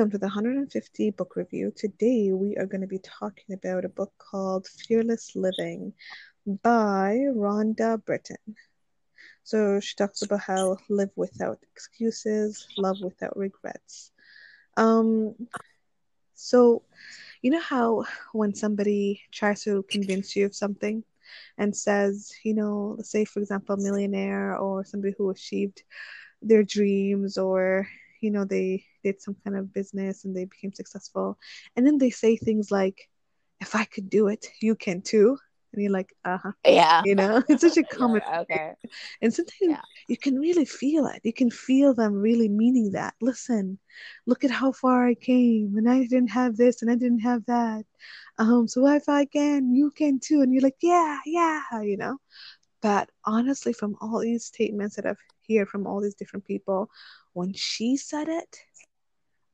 Welcome to the 150 book review. Today we are going to be talking about a book called Fearless Living by Rhonda Britten. So she talks about how live without excuses, love without regrets. Um, so you know how when somebody tries to convince you of something and says, you know, say for example, a millionaire or somebody who achieved their dreams or you know they did some kind of business and they became successful. And then they say things like if i could do it you can too. And you're like uh-huh. Yeah. You know? It's such a common yeah, okay and sometimes Yeah. you can really feel it. You can feel them really meaning that. Listen look at how far i came and i didn't have this and i didn't have that. Um so if i can you can too. And you're like yeah yeah you know? But honestly from all these statements that i've heard from all these different people when she said it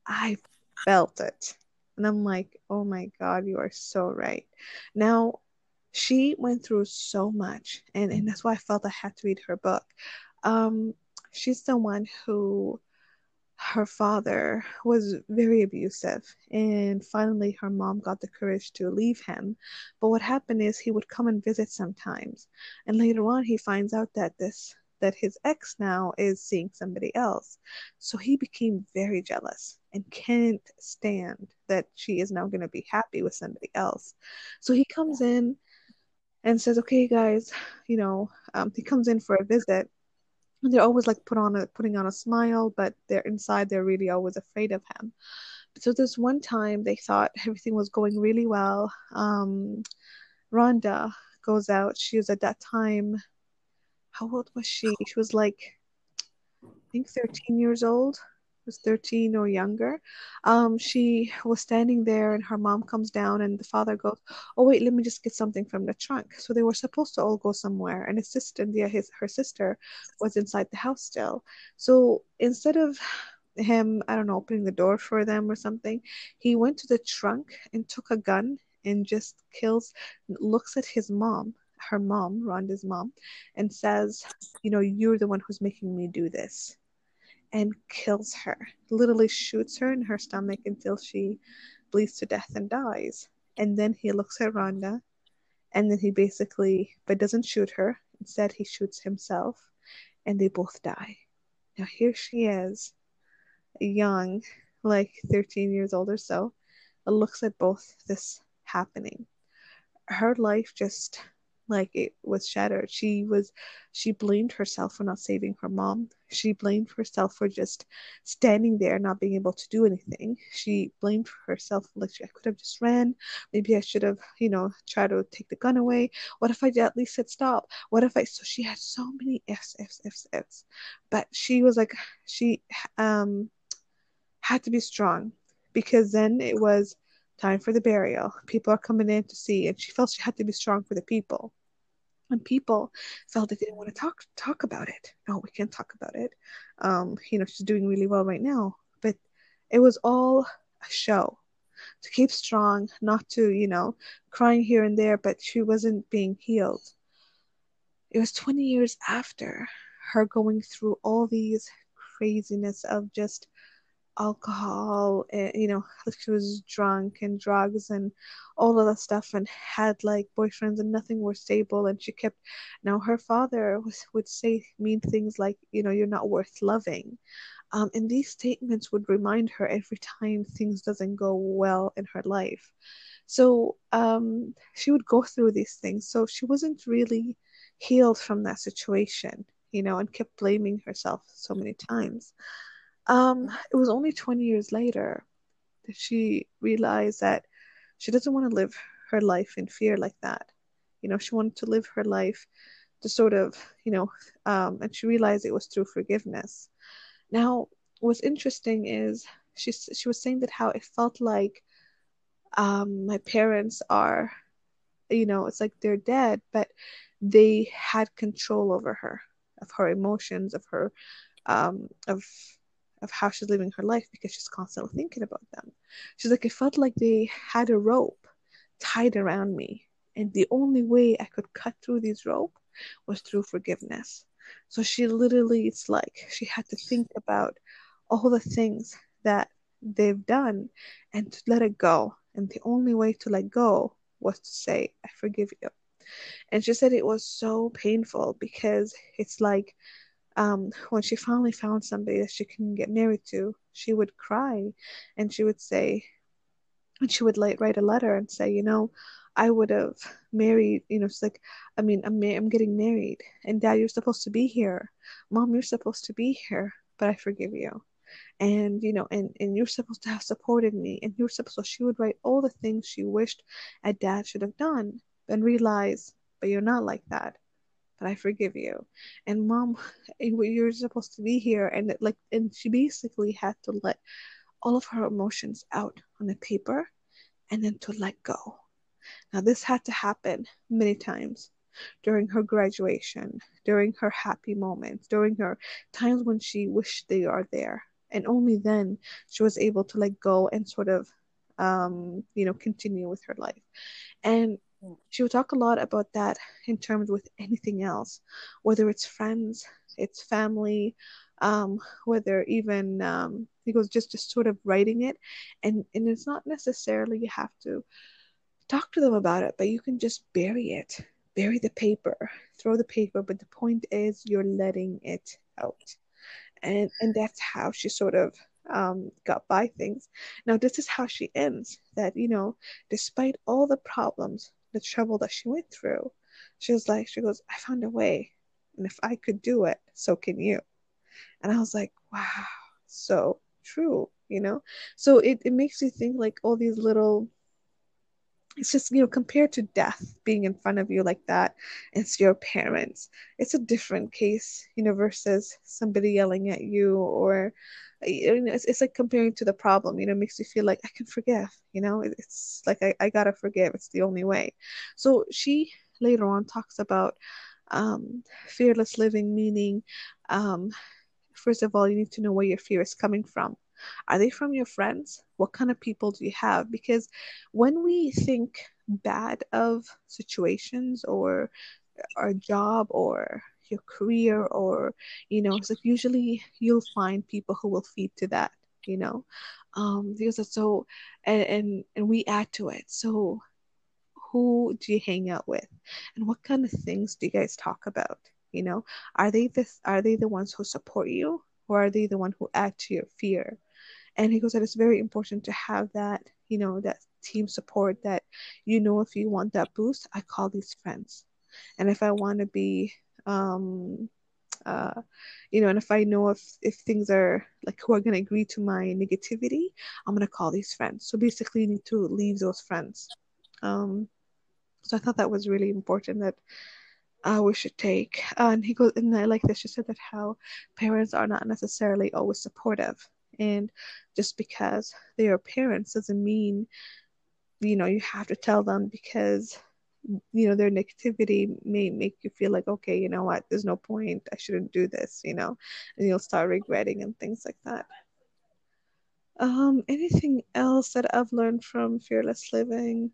i felt it. And i'm like oh my god you are so right. Now she went through so much and, and that's why i felt i had to read her book. Um, she's the one who her father was very abusive and finally her mom got the courage to leave him. But what happened is he would come and visit sometimes and later on he finds out that this that his ex now is seeing somebody else. So he became very jealous and can't stand that she is now going to be happy with somebody else. So he comes in and says okay guys you know um, he comes in for a visit. And they're always like put on a putting on a smile but they're inside they're really always afraid of him. So this one time they thought everything was going really well. Um rhonda goes out. She was at that time how old was she? She was like i think 13 years old. Was 13 or younger. Um she was standing there and her mom comes down and the father goes oh wait let me just get something from the trunk. So they were supposed to all go somewhere and his sister yeah, his her sister was inside the house still. So instead of him i don't know opening the door for them or something he went to the trunk and took a gun and just kills looks at his mom her mom rhonda's mom and says you know you're the one who's making me do this and kills her. Literally shoots her in her stomach until she bleeds to death and dies. And then he looks at rhonda and then he basically but doesn't shoot her. Instead he shoots himself and they both die. Now here she is young like 13 years old or so looks at both this happening. Her life just like it was shattered. She was she blamed herself for not saving her mom. She blamed herself for just standing there not being able to do anything. She blamed herself like i could have just ran. Maybe i should have you know tried to take the gun away. What if i at least said stop? What if i so she had so many ifs ifs ifs ifs but she was like she um had to be strong because then it was time for the burial. People are coming in to see, and she felt she had to be strong for the people. And people felt they didn't want to talk talk about it. No, we can't talk about it. Um, you know, she's doing really well right now, but it was all a show to keep strong, not to, you know, crying here and there, but she wasn't being healed. It was 20 years after her going through all these craziness of just alcohol and you know she was drunk and drugs and all of that stuff and had like boyfriends and nothing was stable and she kept now her father was, would say mean things like you know you're not worth loving. Um, and these statements would remind her every time things doesn't go well in her life. So um, she would go through these things. So she wasn't really healed from that situation you know and kept blaming herself so many times um, it was only 20 years later that she realized that she doesn't want to live her life in fear like that. You know, she wanted to live her life to sort of, you know, um, and she realized it was through forgiveness. Now, what's interesting is she she was saying that how it felt like um, my parents are, you know, it's like they're dead, but they had control over her, of her emotions, of her, um, of of how she's living her life because she's constantly thinking about them. She's like, it felt like they had a rope tied around me. And the only way I could cut through this rope was through forgiveness. So she literally, it's like she had to think about all the things that they've done and to let it go. And the only way to let go was to say, I forgive you. And she said it was so painful because it's like um, when she finally found somebody that she can get married to, she would cry and she would say, and she would like write a letter and say, you know, I would have married, you know, it's like, I mean, I'm, I'm getting married, and dad, you're supposed to be here. Mom, you're supposed to be here, but I forgive you. And, you know, and, and you're supposed to have supported me, and you're supposed, so she would write all the things she wished a dad should have done, and realize, but you're not like that. But I forgive you. And mom, you're supposed to be here. And it, like, and she basically had to let all of her emotions out on the paper and then to let go. Now, this had to happen many times during her graduation, during her happy moments, during her times when she wished they are there. And only then she was able to let go and sort of, um, you know, continue with her life. And she would talk a lot about that in terms with anything else, whether it's friends, it's family, um, whether even um, goes just just sort of writing it, and and it's not necessarily you have to talk to them about it, but you can just bury it, bury the paper, throw the paper. But the point is, you're letting it out, and and that's how she sort of um, got by things. Now, this is how she ends. That you know, despite all the problems, the trouble that she went through, she was like, she goes, I found a way, and if I could do it, so can you. And I was like, wow, so true, you know? So it, it makes you think like all these little it's just you know compared to death being in front of you like that it's your parents it's a different case you know versus somebody yelling at you or it's, it's like comparing to the problem you know makes you feel like i can forgive you know it's like I, I gotta forgive it's the only way so she later on talks about um, fearless living meaning um, first of all, you need to know where your fear is coming from. Are they from your friends? What kind of people do you have? Because when we think bad of situations or our job or your career or you know so usually you'll find people who will feed to that you know? Um because it's so and, and and we add to it. So who do you hang out with? And what kind of things do you guys talk about you know? Are they this are they the ones who support you or are they the one who add to your fear? And he goes that it's very important to have that you know that team support that you know if you want that boost i call these friends. And if i want to be um uh you know and if i know if if things are like who are going to agree to my negativity i'm going to call these friends so basically you need to leave those friends um so i thought that was really important that uh, we should take. Uh, and he goes, and I like this. She said that how parents are not necessarily always supportive, and just because they are parents doesn't mean, you know, you have to tell them because, you know, their negativity may make you feel like, okay, you know what, there's no point. I shouldn't do this, you know, and you'll start regretting and things like that. Um, anything else that I've learned from Fearless Living?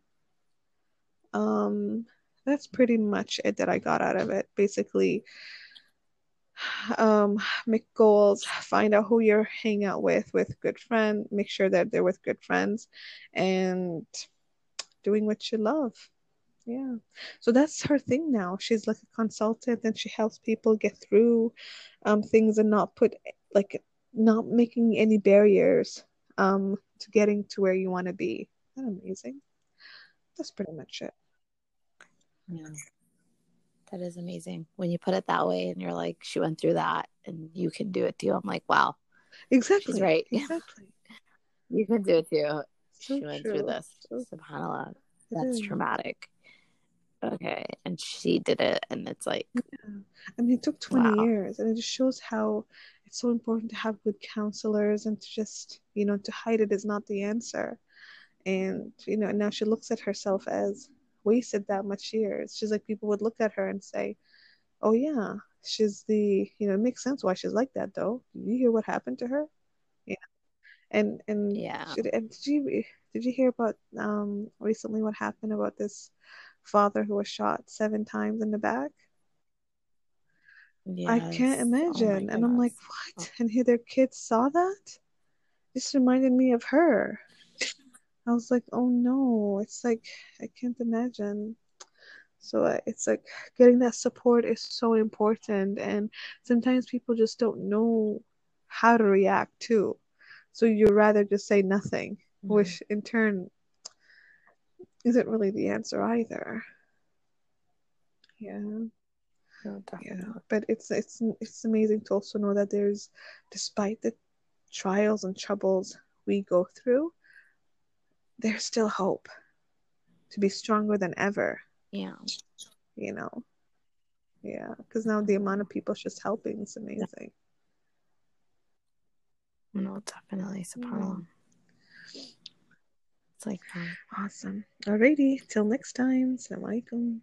Um, that's pretty much it that I got out of it. Basically, um, make goals, find out who you're hanging out with, with good friends, make sure that they're with good friends, and doing what you love. Yeah. So that's her thing now. She's like a consultant and she helps people get through um, things and not put like not making any barriers um, to getting to where you want to be. Isn't that amazing? That's pretty much it. Yeah. That is amazing. When you put it that way and you're like, she went through that and you can do it too. I'm like, wow. Exactly. She's right. Exactly. you can do it too. So she true. went through this. So SubhanAllah. That's traumatic. Okay. And she did it and it's like yeah. I mean it took twenty Wow. years and it just shows how it's so important to have good counselors and to just, you know, to hide it is not the answer. And, you know, now she looks at herself as wasted that much years. She's like people would look at her and say, "Oh yeah, she's the you know it makes sense why she's like that though. Did you hear what happened to her? Yeah, and and Yeah. should, and did you did you hear about um recently what happened about this father who was shot seven times in the back? I can't Yes. Oh imagine, and I'm like, what? And here their kids saw that. This reminded me of her. I was like, oh no, it's like I can't imagine. So uh, it's like getting that support is so important, and sometimes people just don't know how to react too. So you'd rather just say nothing, mm-hmm. which in turn isn't really the answer either. Yeah. No, yeah, but it's it's it's amazing to also know that there's, despite the trials and troubles we go through, there's still hope to be stronger than ever. Yeah. You know. Yeah, because now the amount of people just helping is amazing. No, definitely, subhanallah. It's like that. Awesome. Alrighty, till next time. Assalamu alaikum.